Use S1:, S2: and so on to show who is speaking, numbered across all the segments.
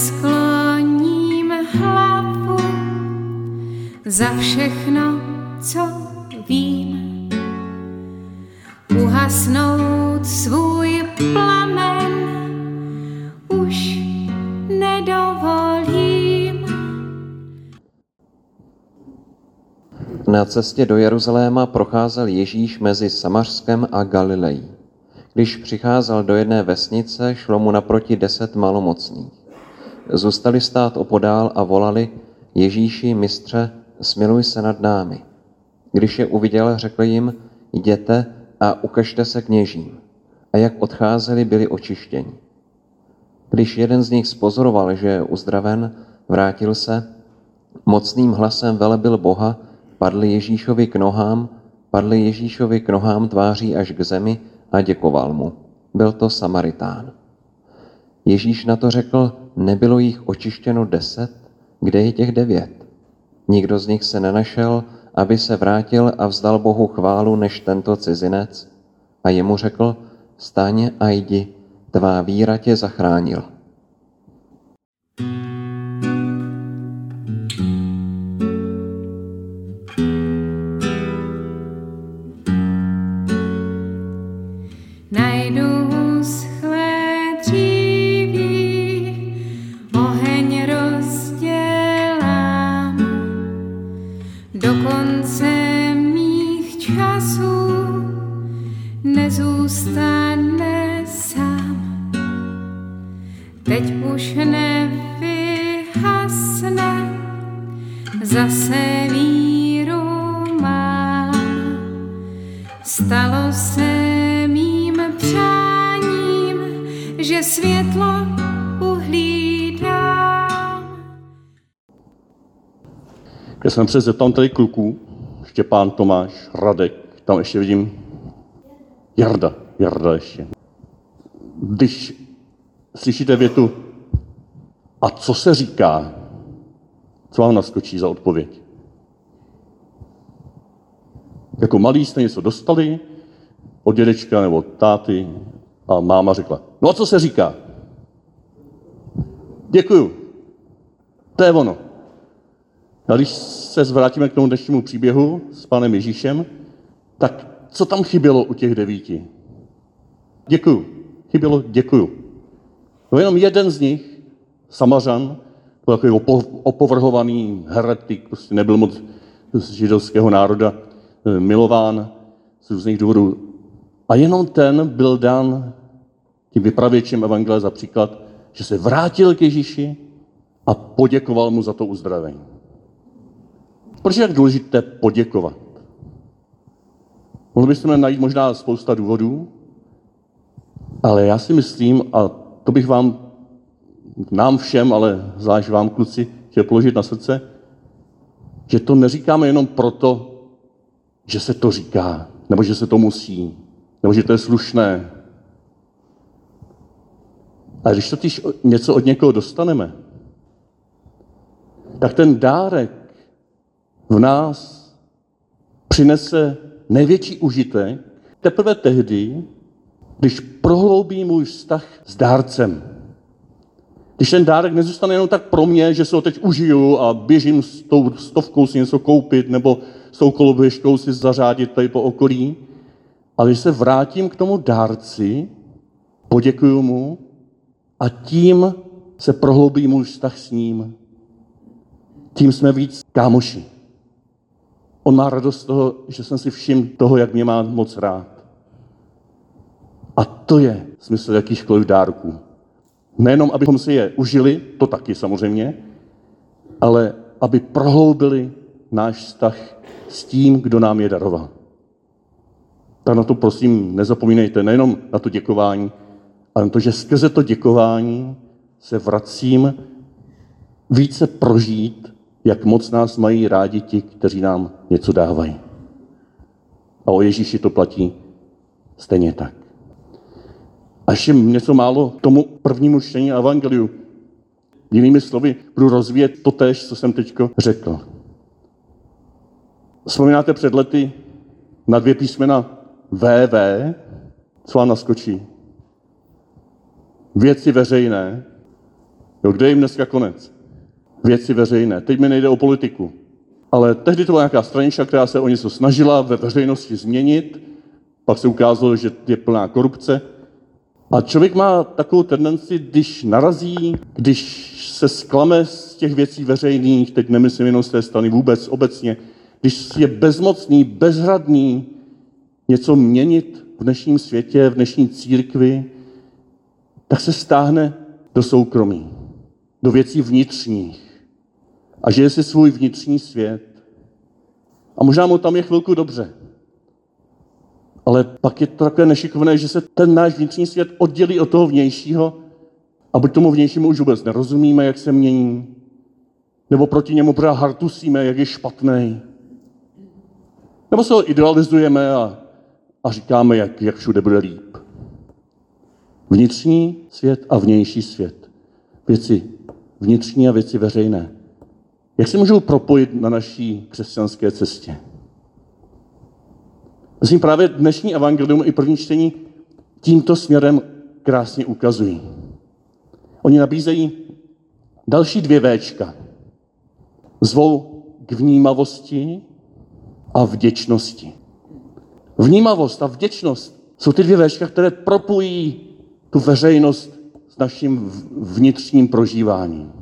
S1: že neskloním hlavu za všechno, co vím. Uhasnout svůj plamen už nedovolím.
S2: Na cestě do Jeruzaléma procházel Ježíš mezi Samařskem a Galilejí. Když přicházel do jedné vesnice, šlo mu naproti deset malomocných. Zůstali stát opodál a volali, Ježíši, mistře, smiluj se nad námi. Když je uviděl, řekl jim, jděte a ukažte se kněžím. A jak odcházeli, byli očištěni. Když jeden z nich spozoroval, že je uzdraven, vrátil se, mocným hlasem velebil Boha, padl Ježíšovi k nohám, padl Ježíšovi k nohám tváří až k zemi a děkoval mu. Byl to Samaritán. Ježíš na to řekl, nebylo jich očištěno deset, kde je těch devět? Nikdo z nich se nenašel, aby se vrátil a vzdal Bohu chválu než tento cizinec. A jemu řekl, staň a jdi, tvá víra tě zachránil.
S1: Uhlídám.
S3: Kde jsem se zeptal tady kluků, Štěpán, Tomáš, Radek, tam ještě vidím Jarda, Jarda ještě. Když slyšíte větu, a co se říká, co vám naskočí za odpověď? Jako malí jste něco dostali od dědečka nebo od táty a máma řekla, no a co se říká? Děkuju. To je ono. A když se zvrátíme k tomu dnešnímu příběhu s panem Ježíšem, tak co tam chybělo u těch devíti? Děkuju. Chybělo děkuju. No jenom jeden z nich, Samařan, byl takový opo- opovrhovaný heretik, prostě nebyl moc z židovského národa eh, milován z různých důvodů. A jenom ten byl dán tím vypravěčem Evangelia za příklad, že se vrátil k Ježíši a poděkoval mu za to uzdravení. Proč je tak důležité poděkovat? Mohli bychom najít možná spousta důvodů, ale já si myslím, a to bych vám, nám všem, ale zvlášť vám, kluci, chtěl položit na srdce, že to neříkáme jenom proto, že se to říká, nebo že se to musí, nebo že to je slušné. A když totiž něco od někoho dostaneme, tak ten dárek v nás přinese největší užitek teprve tehdy, když prohloubí můj vztah s dárcem. Když ten dárek nezůstane jenom tak pro mě, že se ho teď užiju a běžím s tou stovkou si něco koupit nebo s tou koloběžkou si zařádit tady po okolí, ale když se vrátím k tomu dárci, poděkuju mu a tím se prohloubí můj vztah s ním. Tím jsme víc kámoši. On má radost z toho, že jsem si všiml toho, jak mě má moc rád. A to je smysl jakýchkoliv dárků. Nejenom, abychom si je užili, to taky samozřejmě, ale aby prohloubili náš vztah s tím, kdo nám je daroval. Tak na to prosím nezapomínejte, nejenom na to děkování, ale to, že skrze to děkování se vracím více prožít, jak moc nás mají rádi ti, kteří nám něco dávají. A o Ježíši to platí stejně tak. A ještě něco málo k tomu prvnímu čtení Evangeliu. Jinými slovy, budu rozvíjet to tež, co jsem teď řekl. Vzpomínáte před lety na dvě písmena VV, co vám naskočí? Věci veřejné. Jo, kde je jim dneska konec? Věci veřejné. Teď mi nejde o politiku. Ale tehdy to byla nějaká stranička, která se o něco snažila ve veřejnosti změnit, pak se ukázalo, že je plná korupce. A člověk má takovou tendenci, když narazí, když se sklame z těch věcí veřejných, teď nemyslím jenom z té strany vůbec obecně, když je bezmocný, bezhradný něco měnit v dnešním světě, v dnešní církvi, tak se stáhne do soukromí, do věcí vnitřních a žije si svůj vnitřní svět. A možná mu tam je chvilku dobře. Ale pak je to takové nešikovné, že se ten náš vnitřní svět oddělí od toho vnějšího a buď tomu vnějšímu už vůbec nerozumíme, jak se mění, nebo proti němu pořád hartusíme, jak je špatný. Nebo se ho idealizujeme a, a říkáme, jak, jak všude bude líp. Vnitřní svět a vnější svět. Věci vnitřní a věci veřejné. Jak se můžou propojit na naší křesťanské cestě? Myslím, právě dnešní evangelium i první čtení tímto směrem krásně ukazují. Oni nabízejí další dvě Včka. Zvou k vnímavosti a vděčnosti. Vnímavost a vděčnost jsou ty dvě Včka, které propojí tu veřejnost s naším vnitřním prožíváním.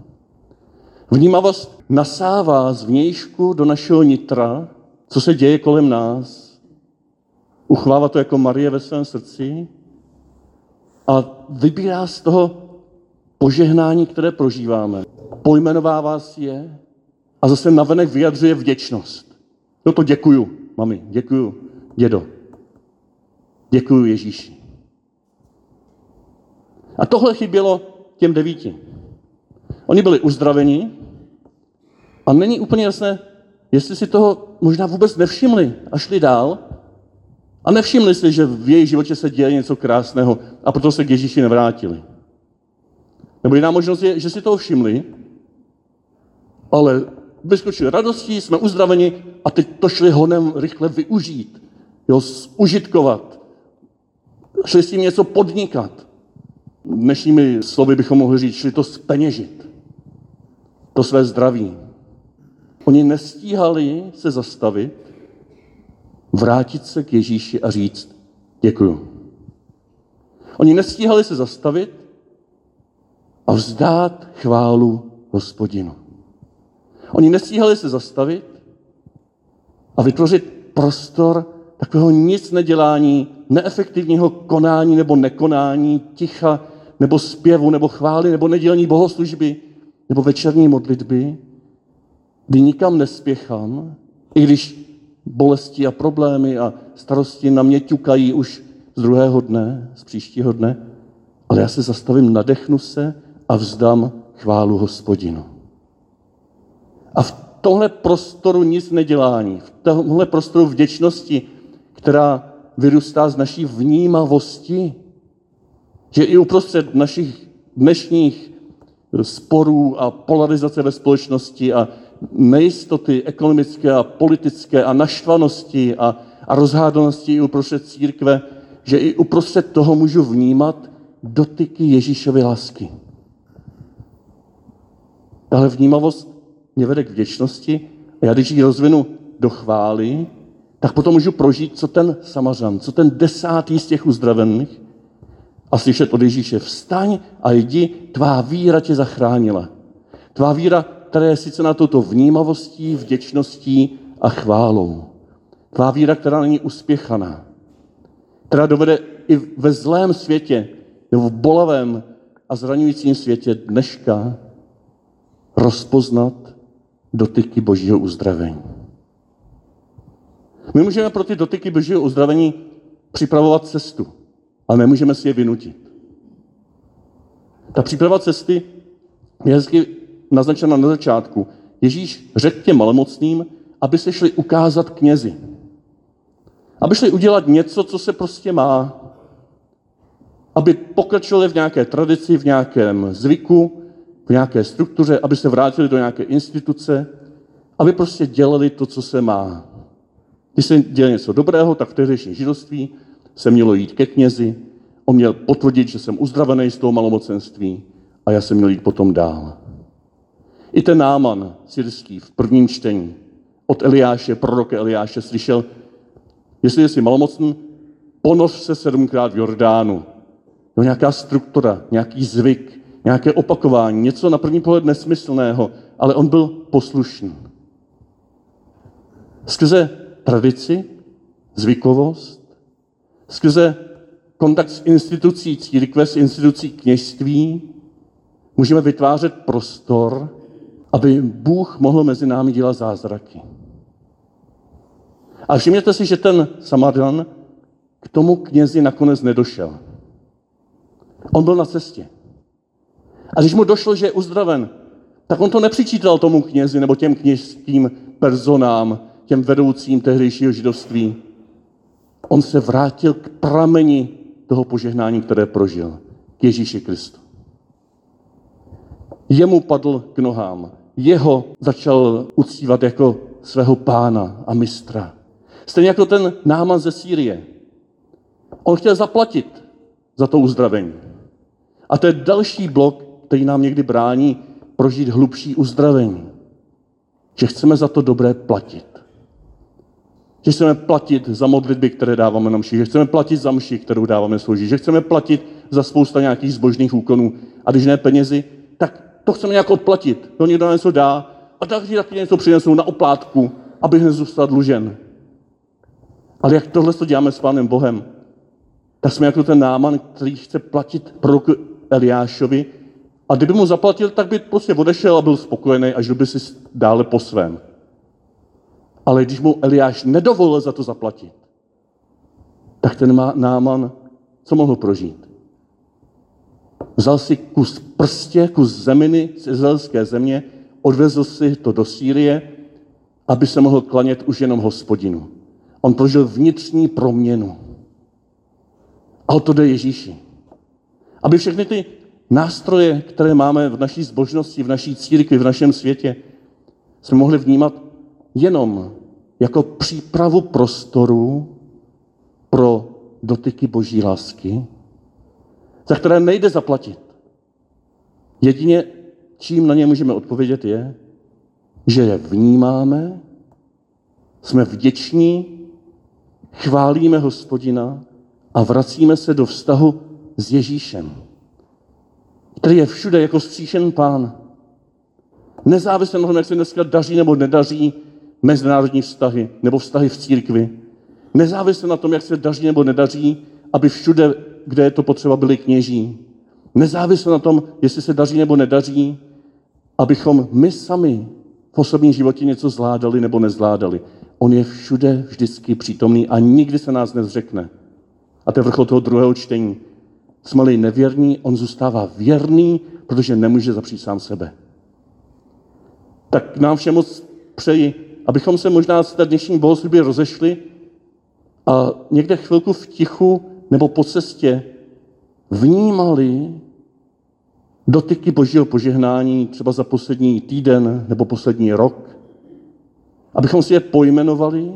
S3: Vnímavost nasává z vnějšku do našeho nitra, co se děje kolem nás. Uchvává to jako Marie ve svém srdci a vybírá z toho požehnání, které prožíváme. Pojmenovává si je a zase navenek vyjadřuje vděčnost. No to děkuju, mami, děkuju, dědo. Děkuju Ježíši. A tohle chybělo těm devíti. Oni byli uzdraveni a není úplně jasné, jestli si toho možná vůbec nevšimli a šli dál a nevšimli si, že v jejich životě se děje něco krásného a proto se k Ježíši nevrátili. Nebo jiná možnost je, že si toho všimli, ale vyskočili radostí, jsme uzdraveni a teď to šli honem rychle využít, jo, užitkovat. Šli s tím něco podnikat. Dnešními slovy bychom mohli říct, šli to speněžit. To své zdraví. Oni nestíhali se zastavit, vrátit se k Ježíši a říct děkuju. Oni nestíhali se zastavit a vzdát chválu hospodinu. Oni nestíhali se zastavit a vytvořit prostor takového nic nedělání, neefektivního konání nebo nekonání, ticha nebo zpěvu nebo chvály nebo nedělní bohoslužby nebo večerní modlitby, kdy nikam nespěchám, i když bolesti a problémy a starosti na mě ťukají už z druhého dne, z příštího dne, ale já se zastavím, nadechnu se a vzdám chválu hospodinu. A v tomhle prostoru nic nedělání, v tomhle prostoru vděčnosti, která vyrůstá z naší vnímavosti, že i uprostřed našich dnešních sporů a polarizace ve společnosti a nejistoty ekonomické a politické a naštvanosti a, a rozhádanosti i uprostřed církve, že i uprostřed toho můžu vnímat dotyky Ježíšovy lásky. Tahle vnímavost mě vede k vděčnosti a já když ji rozvinu do chvály, tak potom můžu prožít, co ten samařan, co ten desátý z těch uzdravených a slyšet od Ježíše, vstaň a jdi, tvá víra tě zachránila. Tvá víra, která je sice na toto vnímavostí, vděčností a chválou. Tvá víra, která není uspěchaná. Která dovede i ve zlém světě, nebo v bolavém a zraňujícím světě dneška rozpoznat dotyky božího uzdravení. My můžeme pro ty dotyky božího uzdravení připravovat cestu, ale nemůžeme si je vynutit. Ta příprava cesty je hezky naznačena na začátku. Ježíš řekl těm malomocným, aby se šli ukázat knězi. Aby šli udělat něco, co se prostě má. Aby pokračovali v nějaké tradici, v nějakém zvyku, v nějaké struktuře, aby se vrátili do nějaké instituce, aby prostě dělali to, co se má. Když se dělá něco dobrého, tak v tehdejším židovství se mělo jít ke knězi, on měl potvrdit, že jsem uzdravený z toho malomocenství a já jsem měl jít potom dál. I ten náman syrský v prvním čtení od Eliáše, proroka Eliáše, slyšel, jestli jsi malomocný, ponoř se sedmkrát v Jordánu. No, nějaká struktura, nějaký zvyk, nějaké opakování, něco na první pohled nesmyslného, ale on byl poslušný. Skrze tradici, zvykovost, skrze kontakt s institucí církve, s institucí kněžství, můžeme vytvářet prostor, aby Bůh mohl mezi námi dělat zázraky. A všimněte si, že ten Samaritan k tomu knězi nakonec nedošel. On byl na cestě. A když mu došlo, že je uzdraven, tak on to nepřičítal tomu knězi nebo těm kněžským personám, těm vedoucím tehdejšího židovství. On se vrátil k prameni toho požehnání, které prožil, k Ježíši Kristu. Jemu padl k nohám. Jeho začal uctívat jako svého pána a mistra. Stejně jako ten náman ze Sýrie. On chtěl zaplatit za to uzdravení. A to je další blok, který nám někdy brání prožít hlubší uzdravení. Že chceme za to dobré platit. Že chceme platit za modlitby, které dáváme na mši. Že chceme platit za mši, kterou dáváme sloužit. Že chceme platit za spousta nějakých zbožných úkonů. A když ne penězi, tak to chceme nějak odplatit. To někdo něco dá a tak ti taky něco přinesou na oplátku, abych nezůstal dlužen. Ale jak tohle to děláme s Pánem Bohem, tak jsme jako ten náman, který chce platit proroku Eliášovi a kdyby mu zaplatil, tak by prostě odešel a byl spokojený a žil by si dále po svém. Ale když mu Eliáš nedovolil za to zaplatit, tak ten náman, co mohl prožít? Vzal si kus prstě, kus zeminy z izraelské země, odvezl si to do Sýrie, aby se mohl klanět už jenom hospodinu. On prožil vnitřní proměnu. A o to jde Ježíši. Aby všechny ty nástroje, které máme v naší zbožnosti, v naší církvi, v našem světě, jsme mohli vnímat jenom jako přípravu prostoru pro dotyky boží lásky, za které nejde zaplatit. Jedině, čím na ně můžeme odpovědět, je, že je vnímáme, jsme vděční, chválíme hospodina a vracíme se do vztahu s Ježíšem, který je všude jako stříšen pán. Nezávisle na tom, jak se dneska daří nebo nedaří mezinárodní vztahy nebo vztahy v církvi. Nezávisle na tom, jak se daří nebo nedaří, aby všude, kde je to potřeba, byli kněží. Nezávisle na tom, jestli se daří nebo nedaří, abychom my sami v osobním životě něco zvládali nebo nezvládali. On je všude vždycky přítomný a nikdy se nás nezřekne. A to je vrchol toho druhého čtení. Jsme-li nevěrní, on zůstává věrný, protože nemůže zapřít sám sebe. Tak nám všem moc přeji, abychom se možná z té dnešní bohoslužby rozešli a někde chvilku v tichu nebo po cestě vnímali dotyky božího požehnání třeba za poslední týden nebo poslední rok, abychom si je pojmenovali.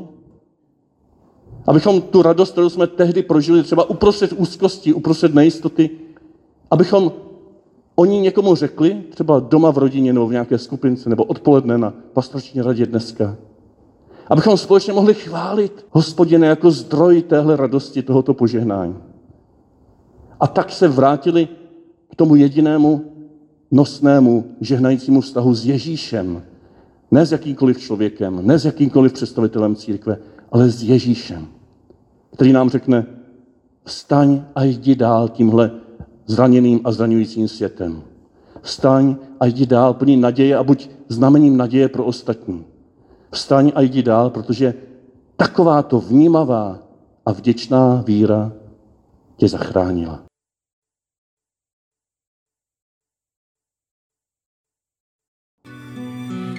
S3: Abychom tu radost, kterou jsme tehdy prožili, třeba uprostřed úzkosti, uprostřed nejistoty, abychom o ní někomu řekli, třeba doma v rodině nebo v nějaké skupince, nebo odpoledne na pastorační radě dneska. Abychom společně mohli chválit hospodine jako zdroj téhle radosti, tohoto požehnání. A tak se vrátili k tomu jedinému nosnému žehnajícímu vztahu s Ježíšem. Ne s jakýmkoliv člověkem, ne s jakýmkoliv představitelem církve, ale s Ježíšem, který nám řekne, vstaň a jdi dál tímhle zraněným a zraňujícím světem. Vstaň a jdi dál, plný naděje a buď znamením naděje pro ostatní. Vstaň a jdi dál, protože takováto vnímavá a vděčná víra tě zachránila.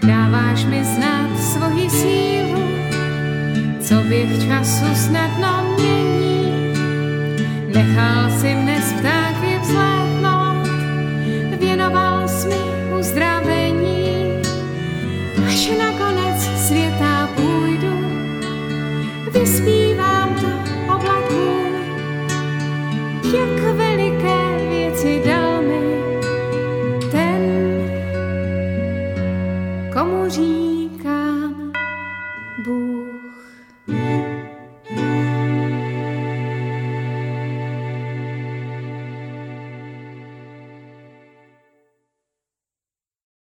S1: Dáváš mi znát svoji sílu, co běh času snadno mění. Nechal si mne I should not go.